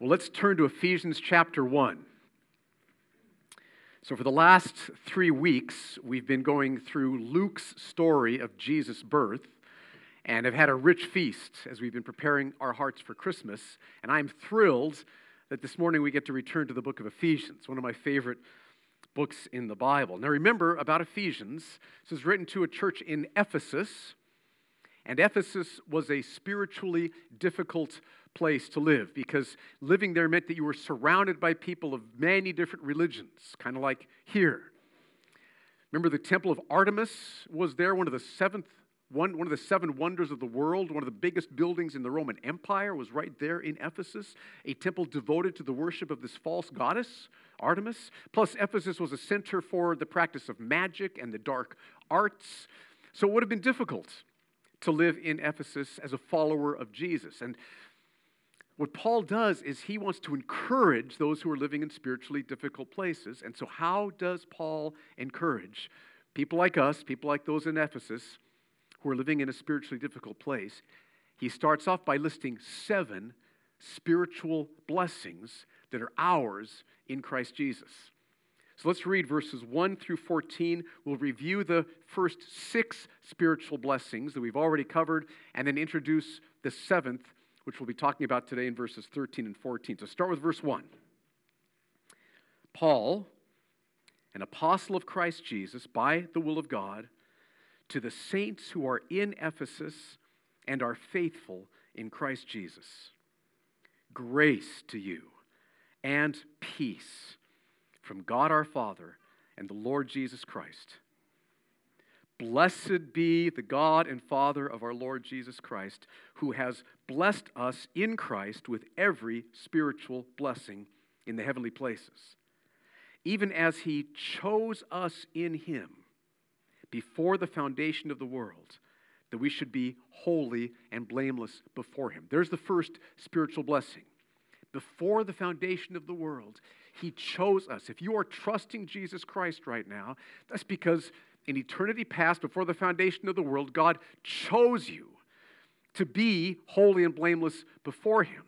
Well, let's turn to Ephesians chapter 1. So, for the last three weeks, we've been going through Luke's story of Jesus' birth and have had a rich feast as we've been preparing our hearts for Christmas. And I'm thrilled that this morning we get to return to the book of Ephesians, one of my favorite books in the Bible. Now, remember about Ephesians, this was written to a church in Ephesus, and Ephesus was a spiritually difficult place to live because living there meant that you were surrounded by people of many different religions, kind of like here. Remember, the Temple of Artemis was there, one of the seventh one, one of the seven wonders of the world, one of the biggest buildings in the Roman Empire, was right there in Ephesus, a temple devoted to the worship of this false goddess, Artemis. Plus, Ephesus was a center for the practice of magic and the dark arts. So it would have been difficult to live in Ephesus as a follower of Jesus. And what Paul does is he wants to encourage those who are living in spiritually difficult places. And so, how does Paul encourage people like us, people like those in Ephesus, who are living in a spiritually difficult place? He starts off by listing seven spiritual blessings that are ours in Christ Jesus. So let's read verses 1 through 14. We'll review the first six spiritual blessings that we've already covered and then introduce the seventh which we'll be talking about today in verses 13 and 14. So start with verse 1. Paul, an apostle of Christ Jesus, by the will of God, to the saints who are in Ephesus and are faithful in Christ Jesus. Grace to you and peace from God our Father and the Lord Jesus Christ. Blessed be the God and Father of our Lord Jesus Christ, who has blessed us in Christ with every spiritual blessing in the heavenly places, even as he chose us in him before the foundation of the world, that we should be holy and blameless before him. There's the first spiritual blessing. Before the foundation of the world, he chose us. If you are trusting Jesus Christ right now, that's because in eternity past, before the foundation of the world, God chose you to be holy and blameless before Him.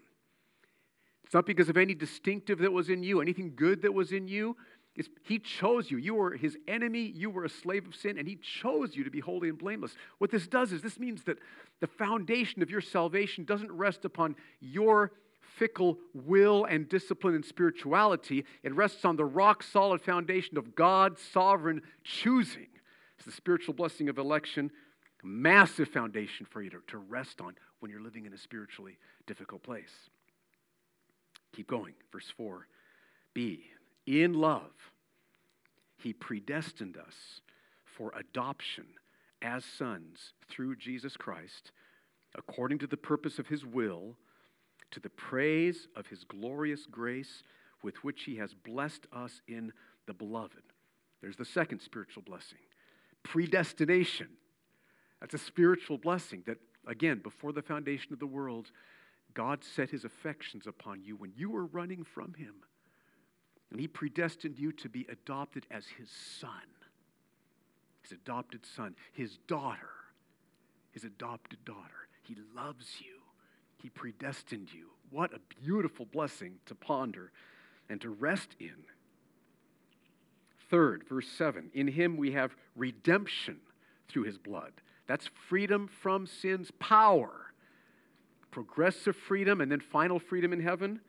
It's not because of any distinctive that was in you, anything good that was in you. It's, he chose you. You were his enemy. You were a slave of sin, and he chose you to be holy and blameless. What this does is this means that the foundation of your salvation doesn't rest upon your fickle will and discipline and spirituality. It rests on the rock solid foundation of God's sovereign choosing. It's the spiritual blessing of election, a massive foundation for you to, to rest on when you're living in a spiritually difficult place. Keep going. Verse 4 B, in love, he predestined us for adoption as sons through Jesus Christ, according to the purpose of his will, to the praise of his glorious grace with which he has blessed us in the beloved. There's the second spiritual blessing predestination. That's a spiritual blessing that, again, before the foundation of the world, God set his affections upon you when you were running from him. And he predestined you to be adopted as his son, his adopted son, his daughter, his adopted daughter. He loves you. He predestined you. What a beautiful blessing to ponder and to rest in. Third, verse 7 In him we have redemption through his blood. That's freedom from sin's power. Progressive freedom and then final freedom in heaven.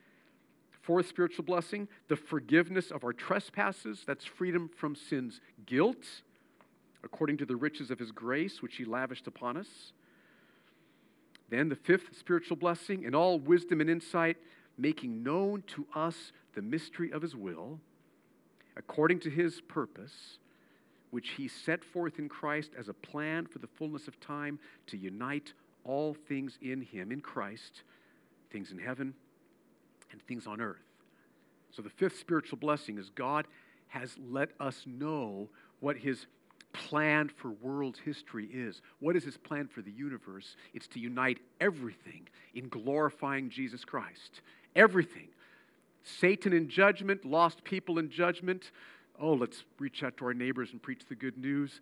Fourth spiritual blessing, the forgiveness of our trespasses. That's freedom from sin's guilt, according to the riches of his grace, which he lavished upon us. Then the fifth spiritual blessing, in all wisdom and insight, making known to us the mystery of his will according to his purpose, which he set forth in Christ as a plan for the fullness of time to unite all things in him, in Christ, things in heaven and things on earth. So the fifth spiritual blessing is God has let us know what his plan for world history is. What is his plan for the universe? It's to unite everything in glorifying Jesus Christ. Everything. Satan in judgment, lost people in judgment. Oh, let's reach out to our neighbors and preach the good news.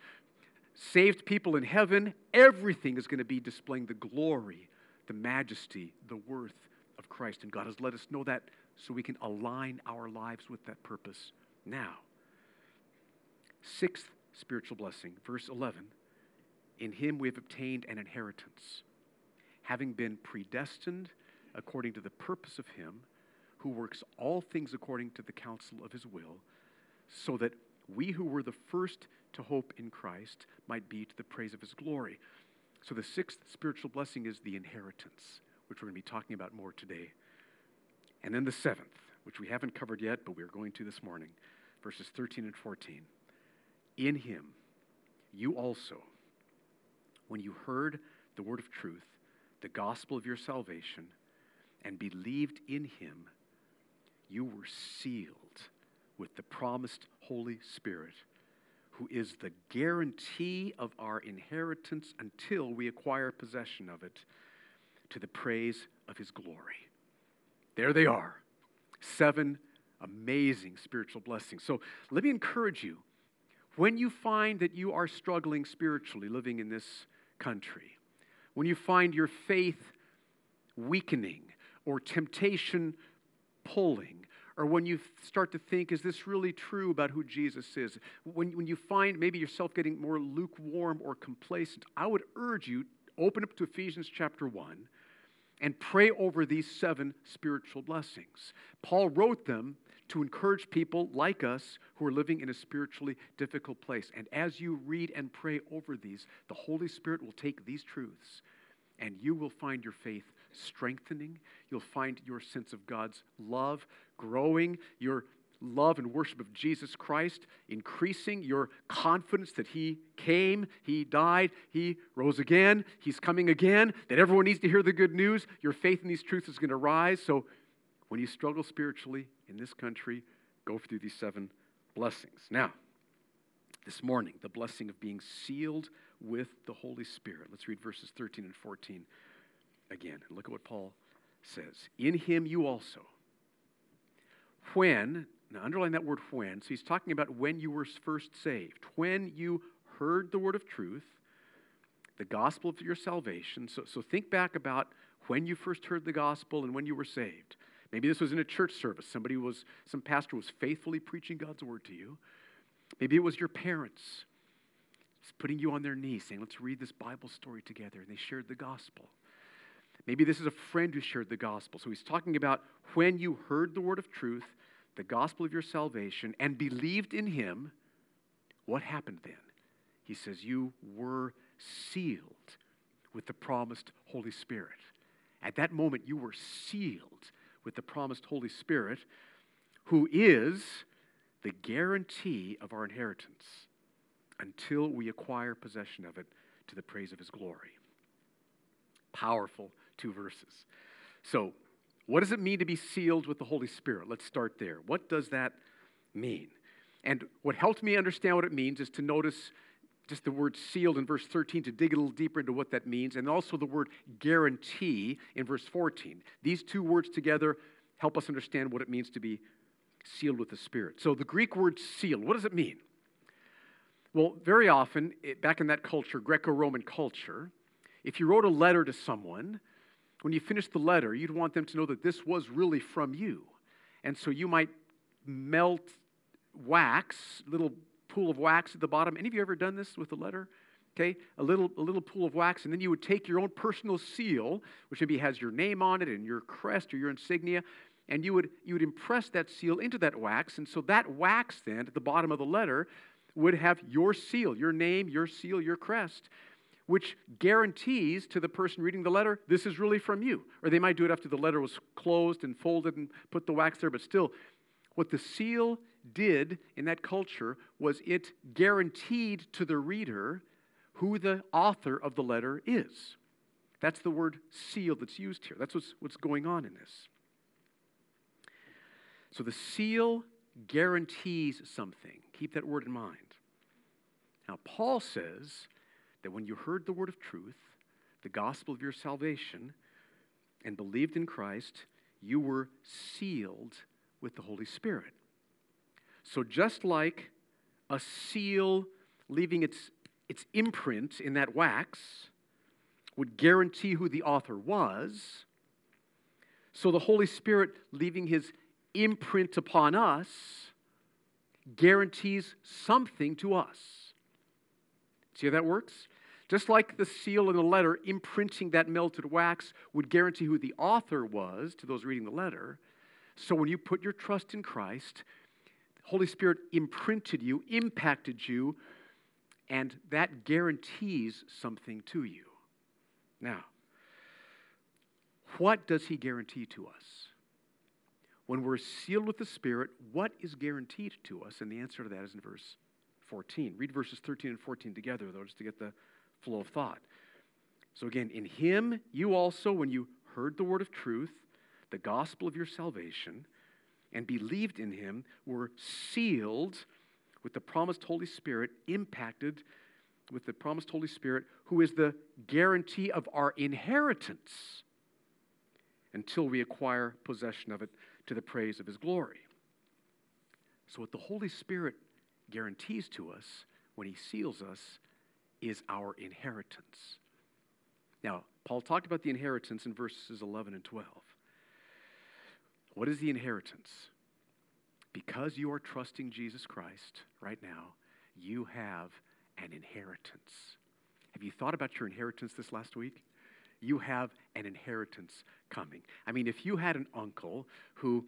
Saved people in heaven. Everything is going to be displaying the glory, the majesty, the worth of Christ. And God has let us know that so we can align our lives with that purpose now. Sixth spiritual blessing, verse 11. In him we have obtained an inheritance, having been predestined according to the purpose of him who works all things according to the counsel of his will, so that we who were the first to hope in Christ might be to the praise of his glory. So the sixth spiritual blessing is the inheritance, which we're going to be talking about more today. And then the seventh, which we haven't covered yet, but we're going to this morning, verses 13 and 14. In him, you also, when you heard the word of truth, the gospel of your salvation, and believed in him, you were sealed with the promised Holy Spirit, who is the guarantee of our inheritance until we acquire possession of it to the praise of his glory. There they are. Seven amazing spiritual blessings. So let me encourage you when you find that you are struggling spiritually living in this country, when you find your faith weakening or temptation pulling, or when you start to think, is this really true about who Jesus is? When, when you find maybe yourself getting more lukewarm or complacent, I would urge you, open up to Ephesians chapter 1 and pray over these seven spiritual blessings. Paul wrote them to encourage people like us who are living in a spiritually difficult place. And as you read and pray over these, the Holy Spirit will take these truths and you will find your faith strengthening. You'll find your sense of God's love growing, your love and worship of Jesus Christ increasing, your confidence that He came, He died, He rose again, He's coming again, that everyone needs to hear the good news. Your faith in these truths is going to rise. So when you struggle spiritually in this country, go through these seven blessings. Now, this morning, the blessing of being sealed with the Holy Spirit. Let's read verses 13 and 14 again. And look at what Paul says. In him you also, when, now underline that word when, so he's talking about when you were first saved, when you heard the word of truth, the gospel of your salvation. So, so think back about when you first heard the gospel and when you were saved. Maybe this was in a church service. Somebody was, some pastor was faithfully preaching God's word to you. Maybe it was your parents putting you on their knees saying, Let's read this Bible story together. And they shared the gospel. Maybe this is a friend who shared the gospel. So he's talking about when you heard the word of truth, the gospel of your salvation, and believed in him, what happened then? He says, You were sealed with the promised Holy Spirit. At that moment, you were sealed with the promised Holy Spirit, who is the guarantee of our inheritance until we acquire possession of it to the praise of his glory. Powerful two verses. So, what does it mean to be sealed with the Holy Spirit? Let's start there. What does that mean? And what helped me understand what it means is to notice just the word sealed in verse 13 to dig a little deeper into what that means, and also the word guarantee in verse 14. These two words together help us understand what it means to be sealed with the Spirit. So, the Greek word sealed, what does it mean? Well, very often, back in that culture, Greco Roman culture, if you wrote a letter to someone, when you finished the letter, you'd want them to know that this was really from you. And so you might melt wax, little pool of wax at the bottom. Any of you ever done this with a letter? Okay, a little, a little pool of wax, and then you would take your own personal seal, which maybe has your name on it and your crest or your insignia, and you would, you would impress that seal into that wax. And so that wax then at the bottom of the letter would have your seal, your name, your seal, your crest which guarantees to the person reading the letter, this is really from you. Or they might do it after the letter was closed and folded and put the wax there, but still, what the seal did in that culture was it guaranteed to the reader who the author of the letter is. That's the word seal that's used here. That's what's, what's going on in this. So the seal guarantees something. Keep that word in mind. Now, Paul says that when you heard the word of truth, the gospel of your salvation, and believed in Christ, you were sealed with the Holy Spirit. So, just like a seal leaving its, its imprint in that wax would guarantee who the author was, So the Holy Spirit leaving his imprint upon us guarantees something to us. See how that works? Just like the seal in the letter imprinting that melted wax would guarantee who the author was to those reading the letter, so when you put your trust in Christ, the Holy Spirit imprinted you, impacted you, and that guarantees something to you. Now, what does He guarantee to us? When we're sealed with the Spirit, what is guaranteed to us? And the answer to that is in verse 14. Read verses 13 and 14 together, though, just to get the flow of thought. So, again, in Him, you also, when you heard the word of truth, the gospel of your salvation, and believed in him were sealed with the promised Holy Spirit, impacted with the promised Holy Spirit, who is the guarantee of our inheritance until we acquire possession of it to the praise of his glory. So, what the Holy Spirit guarantees to us when he seals us is our inheritance. Now, Paul talked about the inheritance in verses 11 and 12. What is the inheritance? Because you are trusting Jesus Christ right now, you have an inheritance. Have you thought about your inheritance this last week? You have an inheritance coming. I mean, if you had an uncle who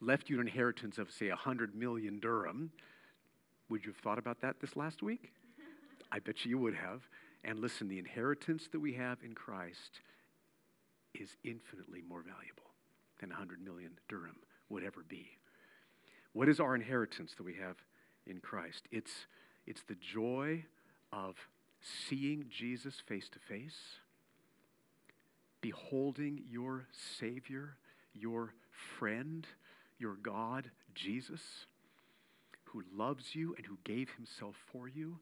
left you an inheritance of, say, 100 million dirham, would you have thought about that this last week? I bet you you would have. And listen, the inheritance that we have in Christ is infinitely more valuable than 100 million dirham would ever be. What is our inheritance that we have in Christ? It's, it's the joy of seeing Jesus face to face, beholding your Savior, your friend, your God, Jesus, who loves you and who gave himself for you.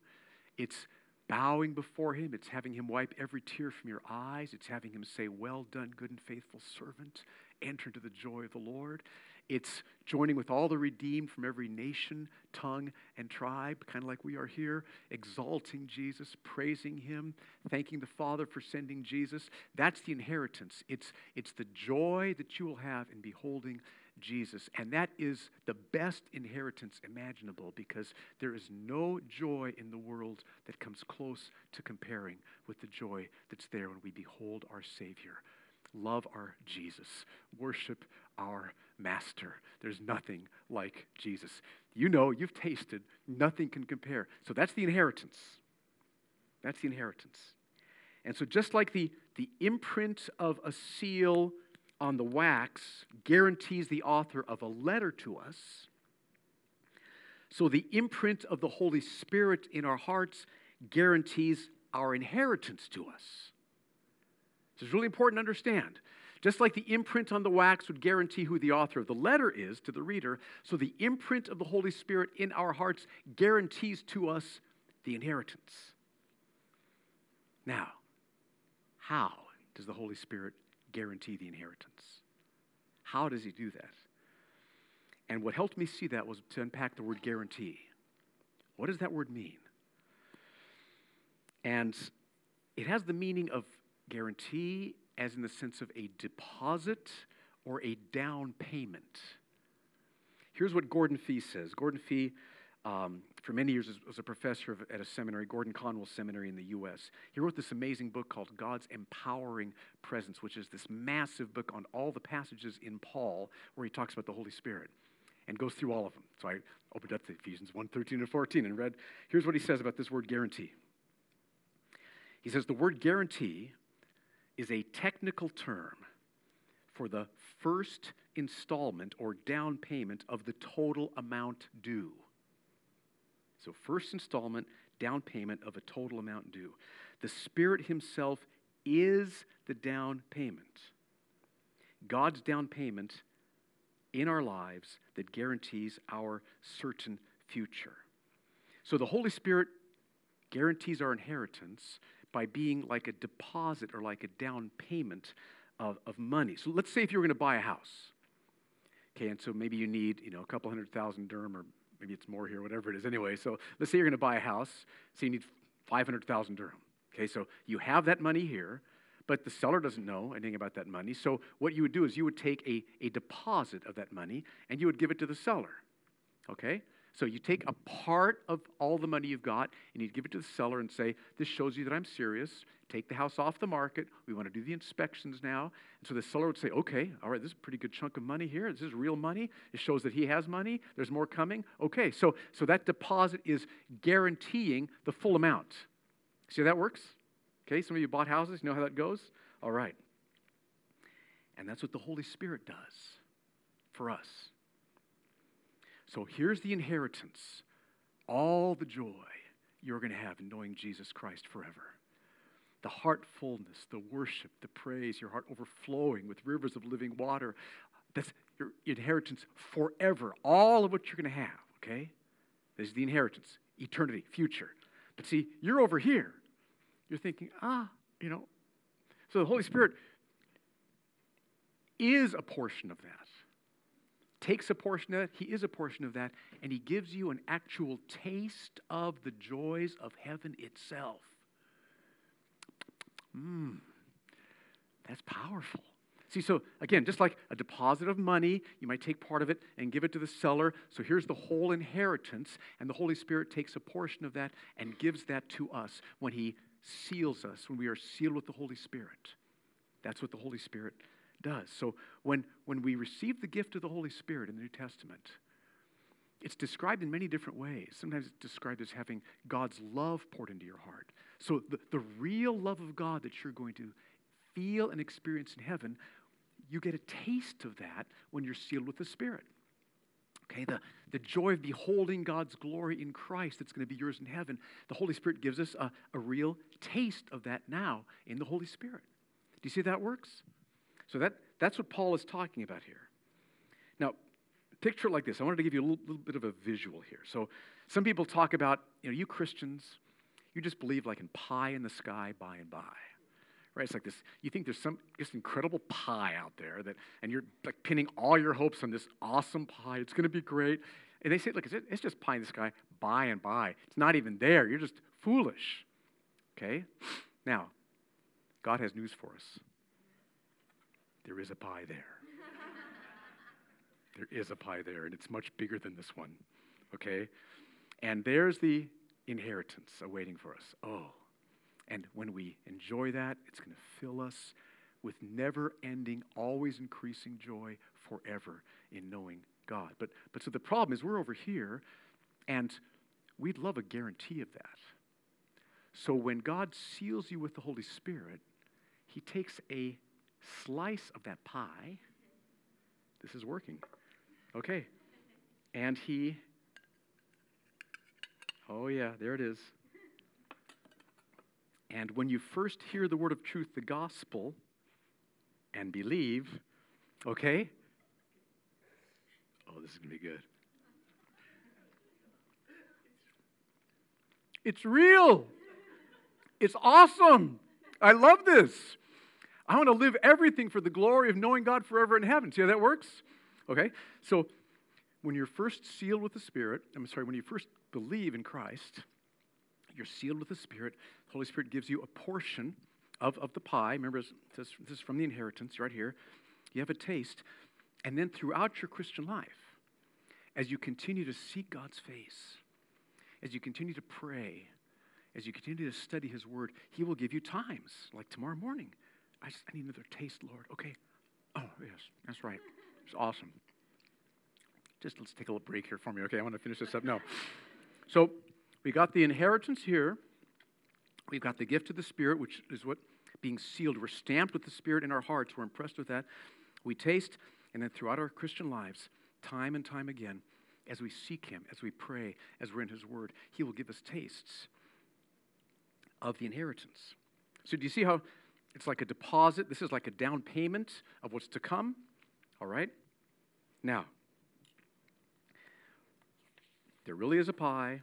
It's bowing before him. It's having him wipe every tear from your eyes. It's having him say, Well done, good and faithful servant enter into the joy of the Lord. It's joining with all the redeemed from every nation, tongue, and tribe, kind of like we are here, exalting Jesus, praising Him, thanking the Father for sending Jesus. That's the inheritance. It's, it's the joy that you will have in beholding Jesus. And that is the best inheritance imaginable because there is no joy in the world that comes close to comparing with the joy that's there when we behold our Savior love our Jesus, worship our master. There's nothing like Jesus. You know, you've tasted, nothing can compare. So that's the inheritance. That's the inheritance. And so, just like the, the imprint of a seal on the wax guarantees the author of a letter to us, so the imprint of the Holy Spirit in our hearts guarantees our inheritance to us. So it's really important to understand. Just like the imprint on the wax would guarantee who the author of the letter is to the reader, so the imprint of the Holy Spirit in our hearts guarantees to us the inheritance. Now, how does the Holy Spirit guarantee the inheritance? How does he do that? And what helped me see that was to unpack the word guarantee. What does that word mean? And it has the meaning of Guarantee, as in the sense of a deposit or a down payment. Here's what Gordon Fee says. Gordon Fee, um, for many years, was a professor of, at a seminary, Gordon Conwell Seminary in the U.S. He wrote this amazing book called God's Empowering Presence, which is this massive book on all the passages in Paul where he talks about the Holy Spirit and goes through all of them. So I opened up to Ephesians 1 13 and 14 and read. Here's what he says about this word guarantee. He says, The word guarantee is a technical term for the first installment or down payment of the total amount due. So, first installment, down payment of a total amount due. The Spirit Himself is the down payment. God's down payment in our lives that guarantees our certain future. So, the Holy Spirit guarantees our inheritance by being like a deposit or like a down payment of, of money. So let's say if you were going to buy a house, okay, and so maybe you need, you know, a couple hundred thousand dirham or maybe it's more here, whatever it is. Anyway, so let's say you're going to buy a house, so you need 500,000 dirham. Okay, so you have that money here, but the seller doesn't know anything about that money. So what you would do is you would take a, a deposit of that money and you would give it to the seller. Okay? So you take a part of all the money you've got and you give it to the seller and say, This shows you that I'm serious. Take the house off the market. We want to do the inspections now. And so the seller would say, Okay, all right, this is a pretty good chunk of money here. This is real money. It shows that he has money. There's more coming. Okay, so, so that deposit is guaranteeing the full amount. See how that works? Okay, some of you bought houses, you know how that goes? All right. And that's what the Holy Spirit does for us. So here's the inheritance all the joy you're going to have in knowing Jesus Christ forever. The heartfulness, the worship, the praise, your heart overflowing with rivers of living water. That's your inheritance forever. All of what you're going to have, okay? This is the inheritance, eternity, future. But see, you're over here. You're thinking, ah, you know. So the Holy Spirit is a portion of that takes a portion of it, He is a portion of that, and He gives you an actual taste of the joys of heaven itself. Mmm, that's powerful. See, so again, just like a deposit of money, you might take part of it and give it to the seller. So here's the whole inheritance, and the Holy Spirit takes a portion of that and gives that to us when He seals us, when we are sealed with the Holy Spirit. That's what the Holy Spirit does. So when, when we receive the gift of the Holy Spirit in the New Testament, it's described in many different ways. Sometimes it's described as having God's love poured into your heart. So the, the real love of God that you're going to feel and experience in heaven, you get a taste of that when you're sealed with the Spirit. Okay, the, the joy of beholding God's glory in Christ that's going to be yours in heaven. The Holy Spirit gives us a, a real taste of that now in the Holy Spirit. Do you see how that works? So that, that's what Paul is talking about here. Now, picture it like this. I wanted to give you a little, little bit of a visual here. So some people talk about, you know, you Christians, you just believe like in pie in the sky by and by. Right? It's like this, you think there's some just incredible pie out there that, and you're like pinning all your hopes on this awesome pie. It's going to be great. And they say, look, it's just pie in the sky by and by. It's not even there. You're just foolish. Okay? Now, God has news for us. There is a pie there. there is a pie there, and it's much bigger than this one. Okay? And there's the inheritance awaiting for us. Oh. And when we enjoy that, it's going to fill us with never ending, always increasing joy forever in knowing God. But, but so the problem is we're over here, and we'd love a guarantee of that. So when God seals you with the Holy Spirit, He takes a slice of that pie. This is working. Okay. And he, oh yeah, there it is. And when you first hear the word of truth, the gospel, and believe, okay? Oh, this is going to be good. It's real. It's awesome. I love this. I want to live everything for the glory of knowing God forever in heaven. See how that works? Okay? So, when you're first sealed with the Spirit, I'm sorry, when you first believe in Christ, you're sealed with the Spirit. The Holy Spirit gives you a portion of, of the pie. Remember, this, this is from the inheritance right here. You have a taste. And then throughout your Christian life, as you continue to seek God's face, as you continue to pray, as you continue to study His Word, He will give you times, like tomorrow morning, I, just, I need another taste, Lord. Okay. Oh, yes, that's right. It's awesome. Just let's take a little break here for me. Okay, I want to finish this up. No. So we got the inheritance here. We've got the gift of the Spirit, which is what being sealed. We're stamped with the Spirit in our hearts. We're impressed with that. We taste, and then throughout our Christian lives, time and time again, as we seek Him, as we pray, as we're in His Word, He will give us tastes of the inheritance. So, do you see how it's like a deposit. This is like a down payment of what's to come. All right? Now, there really is a pie,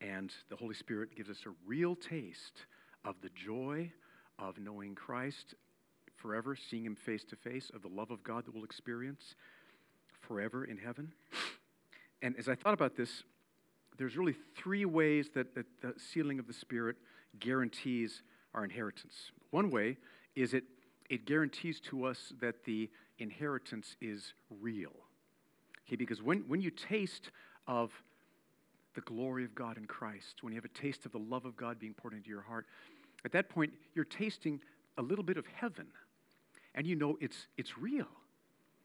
and the Holy Spirit gives us a real taste of the joy of knowing Christ forever, seeing Him face to face, of the love of God that we'll experience forever in heaven. And as I thought about this, there's really three ways that, that the sealing of the Spirit guarantees our inheritance. One way is it, it guarantees to us that the inheritance is real. Okay, because when, when you taste of the glory of God in Christ, when you have a taste of the love of God being poured into your heart, at that point, you're tasting a little bit of heaven. And you know it's, it's real.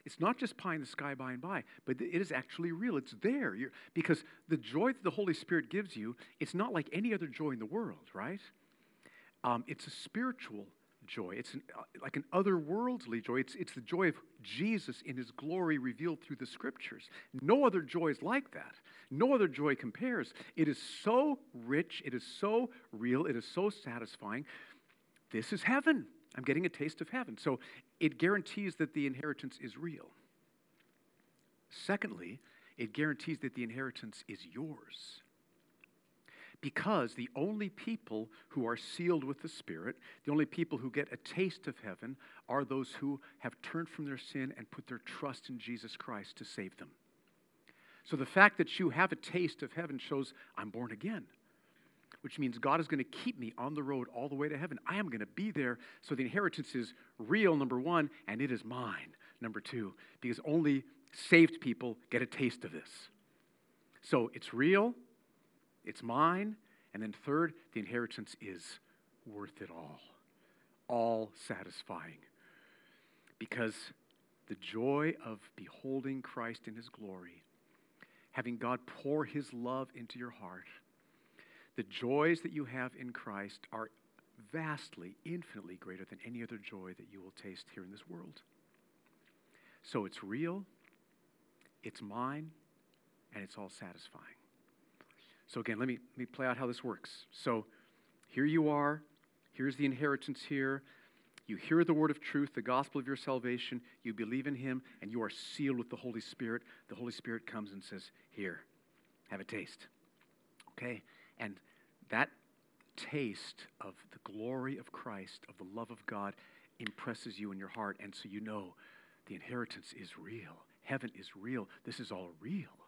It's not just pie in the sky by and by, but it is actually real. It's there. You're, because the joy that the Holy Spirit gives you, it's not like any other joy in the world, right? Um, it's a spiritual joy. It's an, uh, like an otherworldly joy. It's, it's the joy of Jesus in his glory revealed through the scriptures. No other joy is like that. No other joy compares. It is so rich, it is so real, it is so satisfying. This is heaven. I'm getting a taste of heaven. So it guarantees that the inheritance is real. Secondly, it guarantees that the inheritance is yours. Because the only people who are sealed with the Spirit, the only people who get a taste of heaven, are those who have turned from their sin and put their trust in Jesus Christ to save them. So the fact that you have a taste of heaven shows I'm born again which means God is going to keep me on the road all the way to heaven. I am going to be there. So the inheritance is real, number one, and it is mine, number two, because only saved people get a taste of this. So it's real, it's mine, and then third, the inheritance is worth it all, all satisfying. Because the joy of beholding Christ in his glory, having God pour his love into your heart, the joys that you have in Christ are vastly, infinitely greater than any other joy that you will taste here in this world. So it's real, it's mine, and it's all satisfying. So again, let me, let me play out how this works. So here you are, here's the inheritance here. You hear the word of truth, the gospel of your salvation, you believe in him, and you are sealed with the Holy Spirit. The Holy Spirit comes and says, Here, have a taste. Okay? And that taste of the glory of Christ, of the love of God, impresses you in your heart. And so you know the inheritance is real. Heaven is real. This is all real.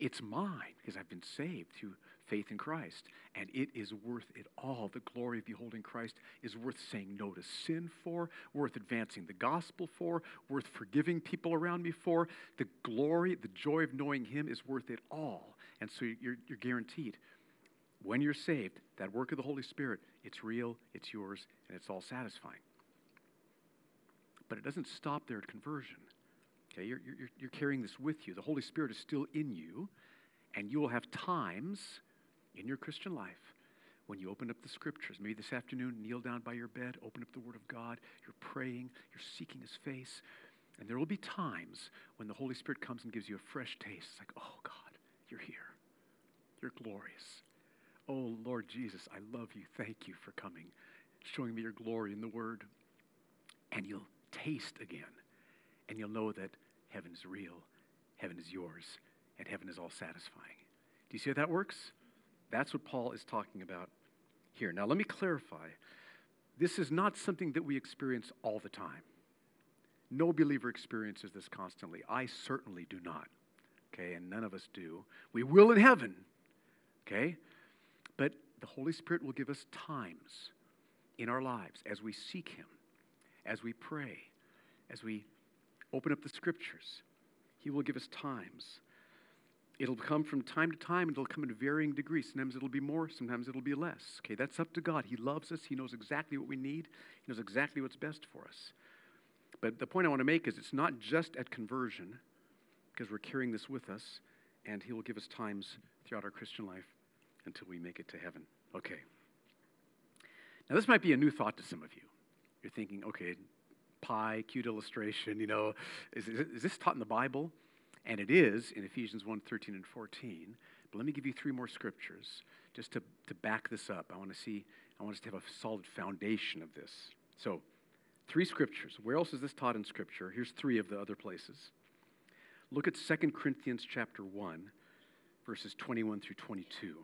It's mine because I've been saved through faith in Christ. And it is worth it all. The glory of beholding Christ is worth saying no to sin for, worth advancing the gospel for, worth forgiving people around me for. The glory, the joy of knowing Him is worth it all. And so you're, you're guaranteed when you're saved, that work of the Holy Spirit, it's real, it's yours, and it's all satisfying. But it doesn't stop there at conversion. Okay, you're, you're, you're carrying this with you. The Holy Spirit is still in you, and you will have times in your Christian life when you open up the scriptures. Maybe this afternoon, kneel down by your bed, open up the Word of God, you're praying, you're seeking His face. And there will be times when the Holy Spirit comes and gives you a fresh taste. It's like, oh God, you're here. You're glorious. Oh, Lord Jesus, I love you. Thank you for coming, showing me your glory in the Word. And you'll taste again, and you'll know that heaven is real, heaven is yours, and heaven is all satisfying. Do you see how that works? That's what Paul is talking about here. Now, let me clarify. This is not something that we experience all the time. No believer experiences this constantly. I certainly do not. Okay, and none of us do. We will in heaven. Okay? But the Holy Spirit will give us times in our lives as we seek Him, as we pray, as we open up the Scriptures. He will give us times. It'll come from time to time, it'll come in varying degrees. Sometimes it'll be more, sometimes it'll be less. Okay, that's up to God. He loves us, He knows exactly what we need, He knows exactly what's best for us. But the point I want to make is it's not just at conversion, because we're carrying this with us, and He will give us times throughout our Christian life until we make it to heaven. Okay. Now, this might be a new thought to some of you. You're thinking, okay, pie, cute illustration, you know, is, is this taught in the Bible? And it is in Ephesians 1 13 and 14. But let me give you three more scriptures just to, to back this up. I want to see, I want us to have a solid foundation of this. So, three scriptures. Where else is this taught in Scripture? Here's three of the other places. Look at 2 Corinthians chapter 1, verses 21 through 22.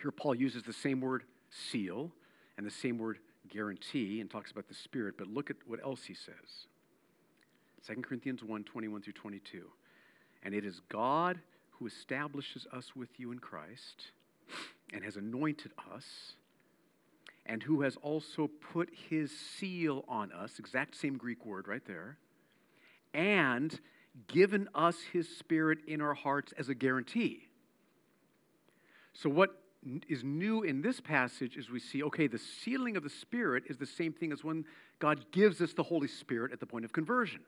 Here, Paul uses the same word seal and the same word guarantee and talks about the Spirit, but look at what else he says 2 Corinthians 1 21 through 22. And it is God who establishes us with you in Christ and has anointed us and who has also put his seal on us, exact same Greek word right there, and given us his spirit in our hearts as a guarantee. So, what is new in this passage is we see okay, the sealing of the Spirit is the same thing as when God gives us the Holy Spirit at the point of conversion.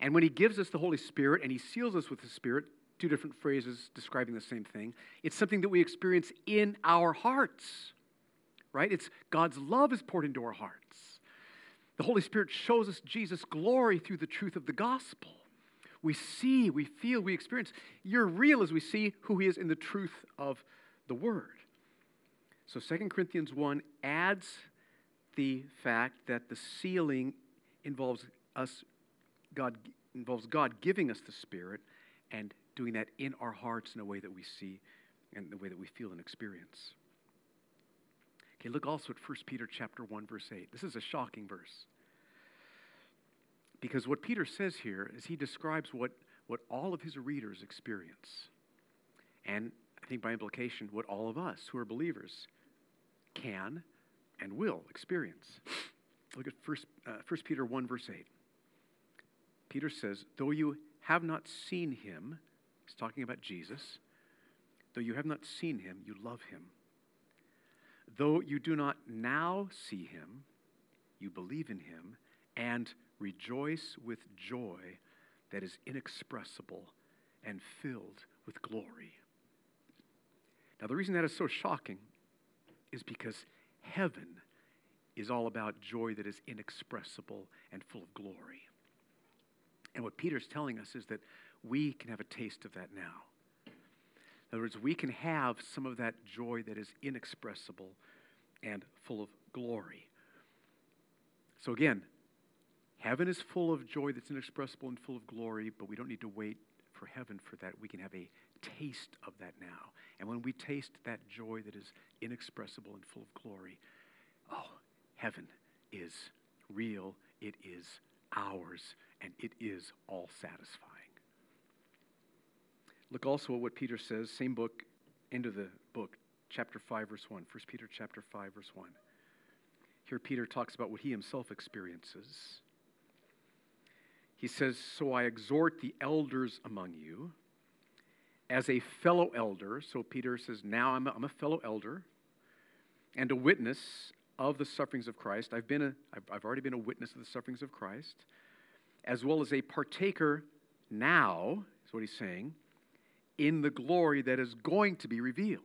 And when He gives us the Holy Spirit and He seals us with the Spirit, two different phrases describing the same thing, it's something that we experience in our hearts, right? It's God's love is poured into our hearts. The Holy Spirit shows us Jesus' glory through the truth of the gospel. We see, we feel, we experience. You're real as we see who He is in the truth of the Word. So 2 Corinthians 1 adds the fact that the sealing involves us, God involves God giving us the Spirit and doing that in our hearts in a way that we see and the way that we feel and experience. Okay, look also at 1 Peter chapter 1, verse 8. This is a shocking verse. Because what Peter says here is he describes what, what all of his readers experience. And I think by implication, what all of us who are believers can and will experience. Look at 1, uh, 1 Peter 1, verse 8. Peter says, Though you have not seen him, he's talking about Jesus, though you have not seen him, you love him. Though you do not now see him, you believe in him and rejoice with joy that is inexpressible and filled with glory. Now, the reason that is so shocking is because heaven is all about joy that is inexpressible and full of glory. And what Peter's telling us is that we can have a taste of that now. In other words, we can have some of that joy that is inexpressible and full of glory. So, again, heaven is full of joy that's inexpressible and full of glory, but we don't need to wait for heaven for that. We can have a taste of that now. And when we taste that joy that is inexpressible and full of glory, oh, heaven is real, it is ours, and it is all satisfying. Look also at what Peter says, same book, end of the book, chapter 5, verse 1. 1 Peter chapter 5, verse 1. Here Peter talks about what he himself experiences. He says, So I exhort the elders among you as a fellow elder. So Peter says, Now I'm a, I'm a fellow elder and a witness of the sufferings of Christ. I've, been a, I've, I've already been a witness of the sufferings of Christ, as well as a partaker now, is what he's saying, in the glory that is going to be revealed.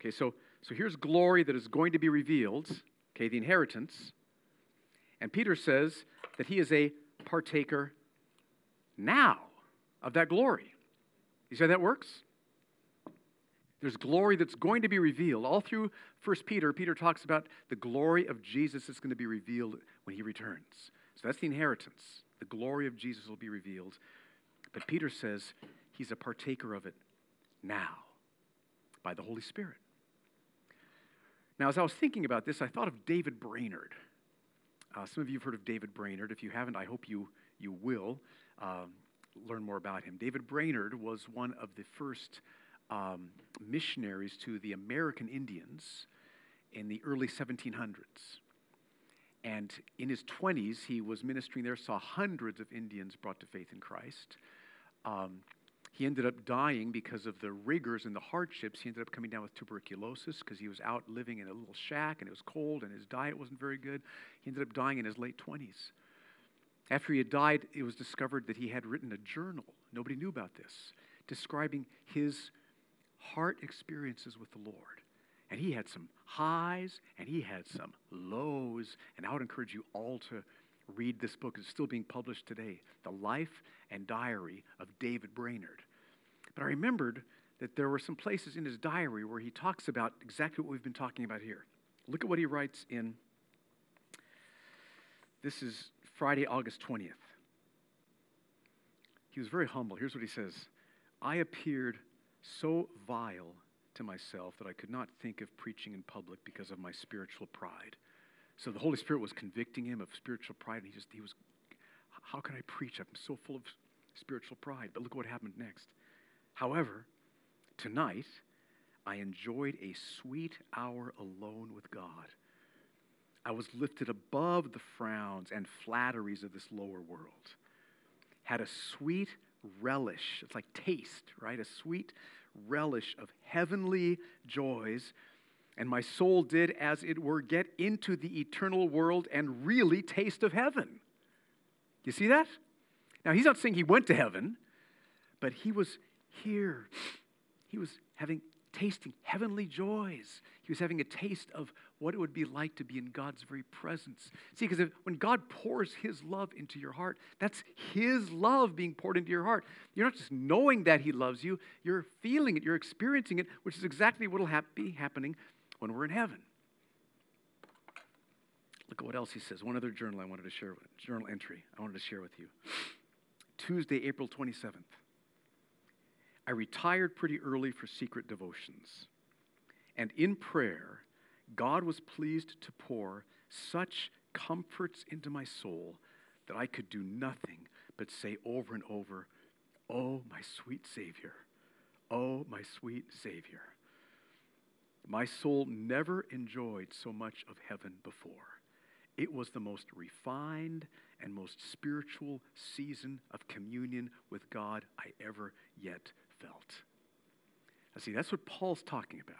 Okay, so, so here's glory that is going to be revealed, okay, the inheritance. And Peter says that he is a partaker now of that glory. You see how that works? There's glory that's going to be revealed. All through 1 Peter, Peter talks about the glory of Jesus that's going to be revealed when he returns. So that's the inheritance. The glory of Jesus will be revealed. But Peter says he's a partaker of it now by the Holy Spirit. Now, as I was thinking about this, I thought of David Brainerd. Uh, some of you have heard of David Brainerd. If you haven't, I hope you, you will. Um, learn more about him. David Brainerd was one of the first um, missionaries to the American Indians in the early 1700s. And in his 20s, he was ministering there, saw hundreds of Indians brought to faith in Christ. Um, he ended up dying because of the rigors and the hardships. He ended up coming down with tuberculosis because he was out living in a little shack and it was cold and his diet wasn't very good. He ended up dying in his late 20s. After he had died, it was discovered that he had written a journal. Nobody knew about this, describing his heart experiences with the Lord. And he had some highs and he had some lows. And I would encourage you all to read this book. It's still being published today The Life and Diary of David Brainerd. But I remembered that there were some places in his diary where he talks about exactly what we've been talking about here. Look at what he writes in. This is Friday, August 20th. He was very humble. Here's what he says I appeared so vile to myself that I could not think of preaching in public because of my spiritual pride. So the Holy Spirit was convicting him of spiritual pride, and he just, he was, how can I preach? I'm so full of spiritual pride. But look what happened next. However, tonight, I enjoyed a sweet hour alone with God. I was lifted above the frowns and flatteries of this lower world. Had a sweet relish, it's like taste, right? A sweet relish of heavenly joys. And my soul did, as it were, get into the eternal world and really taste of heaven. You see that? Now, he's not saying he went to heaven, but he was here. He was having tasting heavenly joys. He was having a taste of what it would be like to be in God's very presence. See, because when God pours His love into your heart, that's His love being poured into your heart. You're not just knowing that He loves you, you're feeling it, you're experiencing it, which is exactly what will hap- be happening when we're in heaven. Look at what else he says. One other journal I wanted to share, journal entry I wanted to share with you. Tuesday, April 27th. I retired pretty early for secret devotions. And in prayer, God was pleased to pour such comforts into my soul that I could do nothing but say over and over, Oh, my sweet Savior. Oh, my sweet Savior. My soul never enjoyed so much of heaven before. It was the most refined and most spiritual season of communion with God I ever yet felt. Now, see, that's what Paul's talking about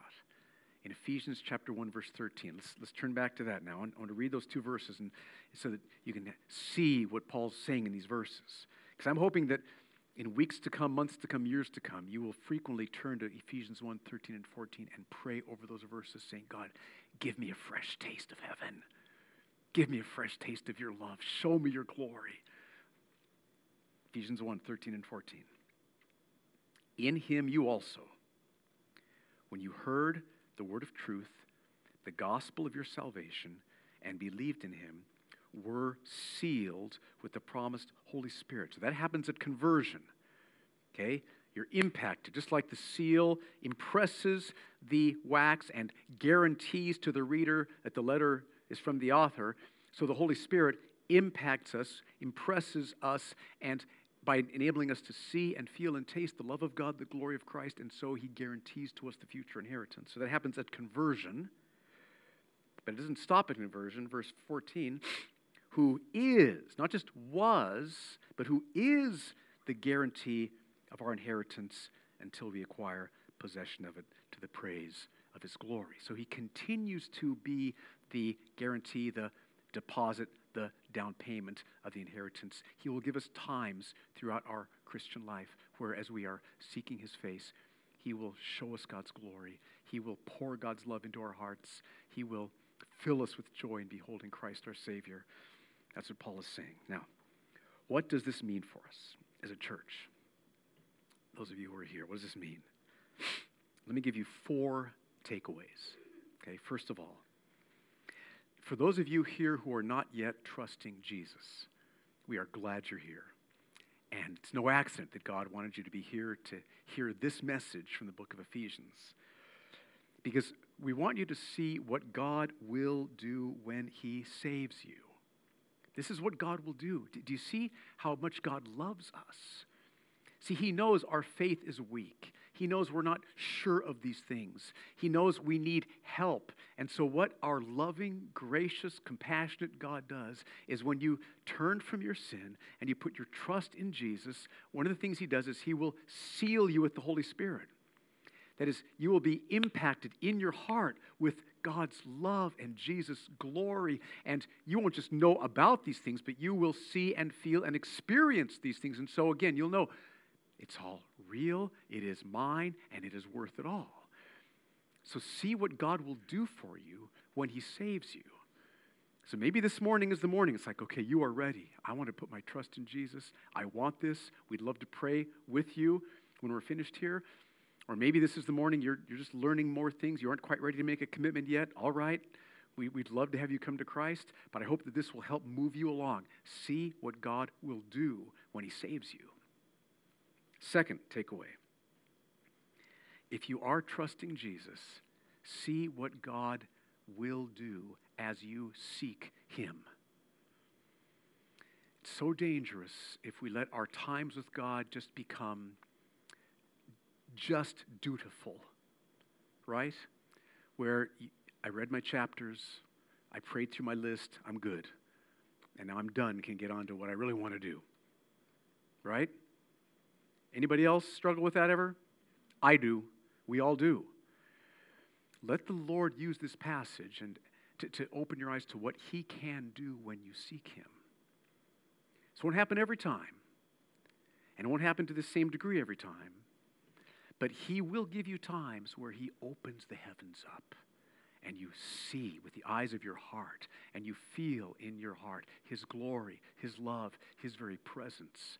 in Ephesians chapter 1, verse 13. Let's, let's turn back to that now. I want, to read those two verses and, so that you can see what Paul's saying in these verses. Because I'm hoping that in weeks to come, months to come, years to come, you will frequently turn to Ephesians 1, 13 and 14 and pray over those verses, saying, God, give me a fresh taste of heaven. Give me a fresh taste of your love. Show me your glory. Ephesians 1, 13 and 14. In him you also, when you heard the word of truth, the gospel of your salvation, and believed in him, were sealed with the promised Holy Spirit. So that happens at conversion. Okay? You're impacted, just like the seal impresses the wax and guarantees to the reader that the letter is from the author. So the Holy Spirit impacts us, impresses us, and by enabling us to see and feel and taste the love of God, the glory of Christ, and so he guarantees to us the future inheritance. So that happens at conversion. But it doesn't stop at conversion. Verse 14, who is, not just was, but who is the guarantee of our inheritance until we acquire possession of it to the praise of his glory. So he continues to be the guarantee, the deposit, the down payment of the inheritance. He will give us times throughout our Christian life where, as we are seeking His face, He will show us God's glory. He will pour God's love into our hearts. He will fill us with joy in beholding Christ our Savior. That's what Paul is saying. Now, what does this mean for us as a church? Those of you who are here, what does this mean? Let me give you four takeaways. Okay, first of all, for those of you here who are not yet trusting Jesus, we are glad you're here. And it's no accident that God wanted you to be here to hear this message from the book of Ephesians. Because we want you to see what God will do when He saves you. This is what God will do. Do you see how much God loves us? See, He knows our faith is weak. He knows we're not sure of these things. He knows we need help. And so, what our loving, gracious, compassionate God does is when you turn from your sin and you put your trust in Jesus, one of the things He does is He will seal you with the Holy Spirit. That is, you will be impacted in your heart with God's love and Jesus' glory. And you won't just know about these things, but you will see and feel and experience these things. And so, again, you'll know it's all real, it is mine, and it is worth it all. So see what God will do for you when He saves you. So maybe this morning is the morning. It's like, okay, you are ready. I want to put my trust in Jesus. I want this. We'd love to pray with you when we're finished here. Or maybe this is the morning you're, you're just learning more things. You aren't quite ready to make a commitment yet. All right. We, we'd love to have you come to Christ, but I hope that this will help move you along. See what God will do when He saves you. Second takeaway if you are trusting Jesus, see what God will do as you seek Him. It's so dangerous if we let our times with God just become just dutiful, right? Where I read my chapters, I prayed through my list, I'm good. And now I'm done, can get on to what I really want to do. Right? Anybody else struggle with that ever? I do. We all do. Let the Lord use this passage and to, to open your eyes to what He can do when you seek Him. This won't happen every time, and it won't happen to the same degree every time. But He will give you times where He opens the heavens up and you see with the eyes of your heart and you feel in your heart His glory, His love, His very presence.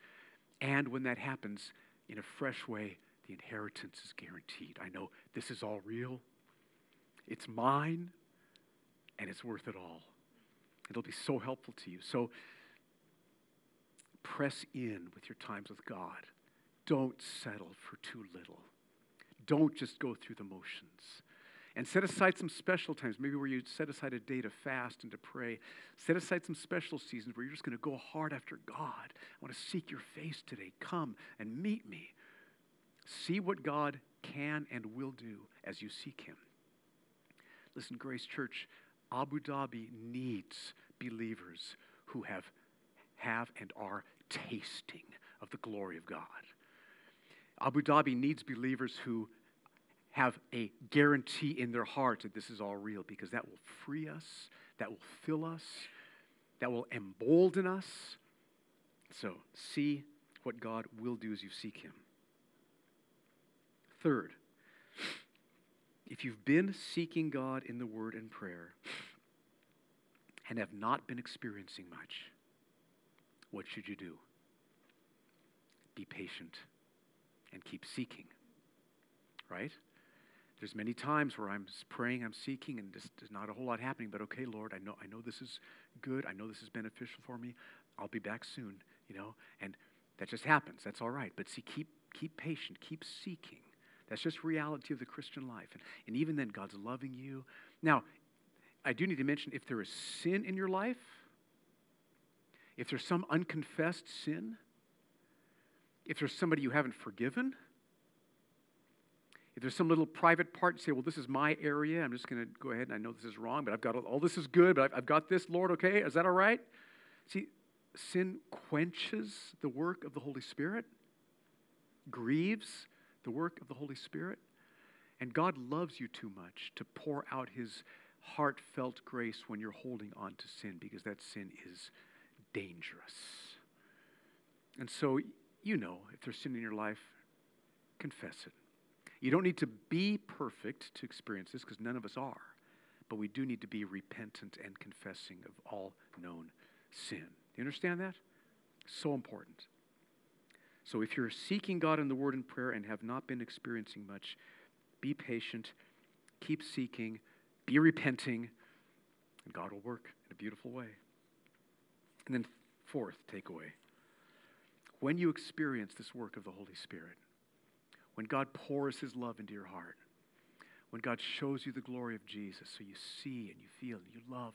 And when that happens in a fresh way, the inheritance is guaranteed. I know this is all real, it's mine, and it's worth it all. It'll be so helpful to you. So press in with your times with God. Don't settle for too little. Don't just go through the motions. And set aside some special times, maybe where you set aside a day to fast and to pray. Set aside some special seasons where you're just going to go hard after God. I want to seek your face today. Come and meet me. See what God can and will do as you seek Him. Listen, Grace Church, Abu Dhabi needs believers who have, have and are tasting of the glory of God. Abu Dhabi needs believers who have a guarantee in their hearts that this is all real because that will free us, that will fill us, that will embolden us. So, see what God will do as you seek Him. Third, if you've been seeking God in the Word and prayer and have not been experiencing much, what should you do? Be patient and keep seeking, right? There's many times where I'm praying, I'm seeking, and just, there's not a whole lot happening. But okay, Lord, I know, I know this is good. I know this is beneficial for me. I'll be back soon, you know. And that just happens. That's all right. But see, keep keep patient. Keep seeking. That's just reality of the Christian life. And, and even then, God's loving you. Now, I do need to mention if there is sin in your life, if there's some unconfessed sin, if there's somebody you haven't forgiven, if there's some little private part, say, well, this is my area. I'm just going to go ahead and I know this is wrong, but I've got all, all this is good, but I've, I've got this, Lord, okay? Is that all right? See, sin quenches the work of the Holy Spirit, grieves the work of the Holy Spirit. And God loves you too much to pour out his heartfelt grace when you're holding on to sin because that sin is dangerous. And so, you know, if there's sin in your life, confess it. You don't need to be perfect to experience this because none of us are. But we do need to be repentant and confessing of all known sin. You understand that? So important. So if you're seeking God in the Word and prayer and have not been experiencing much, be patient, keep seeking, be repenting, and God will work in a beautiful way. And then, fourth takeaway when you experience this work of the Holy Spirit, when God pours his love into your heart, when God shows you the glory of Jesus so you see and you feel and you love,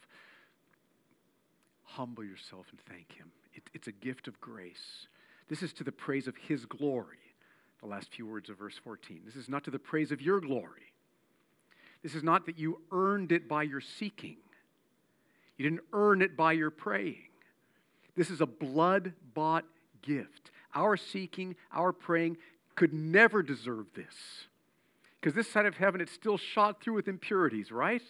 humble yourself and thank him. It, it's a gift of grace. This is to the praise of his glory, the last few words of verse 14. This is not to the praise of your glory. This is not that you earned it by your seeking, you didn't earn it by your praying. This is a blood bought gift. Our seeking, our praying could never deserve this. Because this side of heaven, it's still shot through with impurities, right?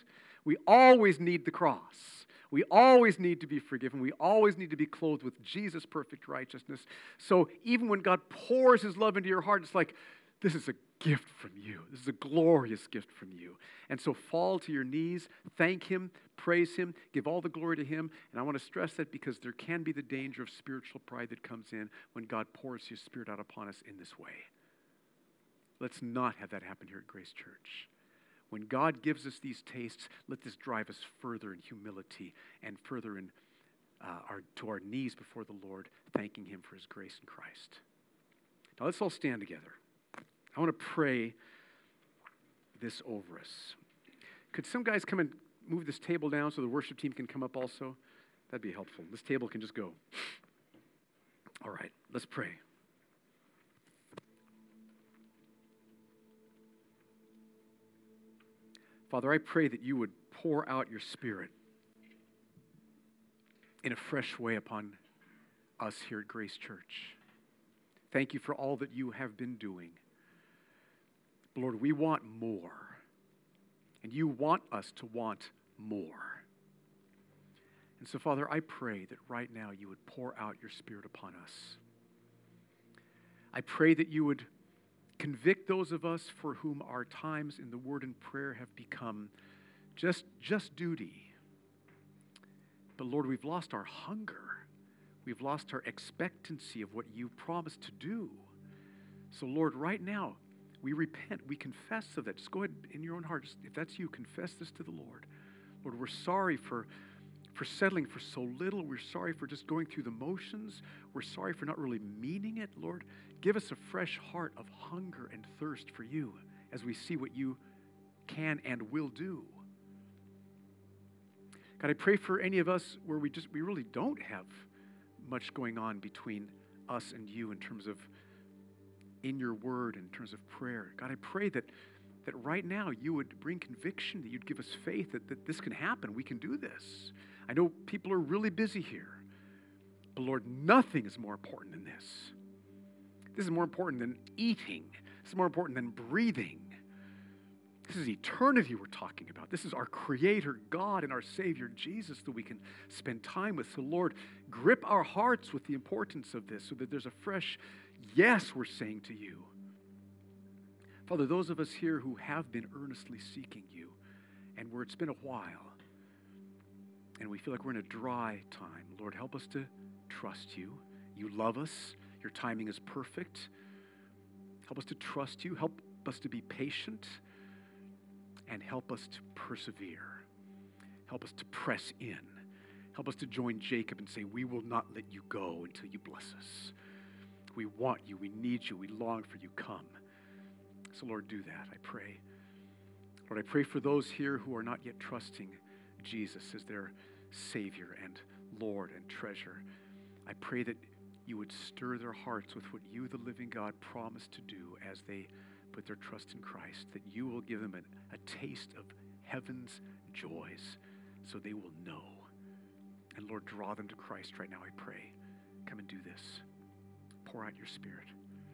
We always need the cross. We always need to be forgiven. We always need to be clothed with Jesus' perfect righteousness. So even when God pours his love into your heart, it's like, this is a gift from you. This is a glorious gift from you. And so fall to your knees, thank him, praise him, give all the glory to him. And I want to stress that because there can be the danger of spiritual pride that comes in when God pours his spirit out upon us in this way. Let's not have that happen here at Grace Church. When God gives us these tastes, let this drive us further in humility and further in uh, our, to our knees before the Lord, thanking Him for His grace in Christ. Now let's all stand together. I want to pray this over us. Could some guys come and move this table down so the worship team can come up also? That'd be helpful. This table can just go. All right, let's pray. Father, I pray that you would pour out your Spirit in a fresh way upon us here at Grace Church. Thank you for all that you have been doing. Lord, we want more. And you want us to want more. And so, Father, I pray that right now you would pour out your Spirit upon us. I pray that you would convict those of us for whom our times in the Word and prayer have become just, just duty. But Lord, we've lost our hunger. We've lost our expectancy of what you promised to do. So, Lord, right now, we repent. We confess of that. Just go ahead in your own heart. Just, if that's you, confess this to the Lord. Lord, we're sorry for, for settling for so little. We're sorry for just going through the motions. We're sorry for not really meaning it. Lord, give us a fresh heart of hunger and thirst for you as we see what you can and will do. God, I pray for any of us where we just we really don't have much going on between us and you in terms of in your word, in terms of prayer. God, I pray that, that right now you would bring conviction, that you'd give us faith that, that this can happen. We can do this. I know people are really busy here, but Lord, nothing is more important than this. This is more important than eating, this is more important than breathing. This is eternity we're talking about. This is our Creator, God, and our Savior, Jesus, that we can spend time with. So, Lord, grip our hearts with the importance of this so that there's a fresh yes we're saying to you. Father, those of us here who have been earnestly seeking you and where it's been a while and we feel like we're in a dry time, Lord, help us to trust you. You love us, your timing is perfect. Help us to trust you, help us to be patient, and help us to persevere. Help us to press in. Help us to join Jacob and say, We will not let you go until you bless us. We want you. We need you. We long for you. Come. So, Lord, do that, I pray. Lord, I pray for those here who are not yet trusting Jesus as their Savior and Lord and treasure. I pray that you would stir their hearts with what you, the living God, promised to do as they put their trust in Christ, that you will give them a, a taste of heaven's joys so they will know. And Lord, draw them to Christ right now, I pray. Come and do this pour out your Spirit.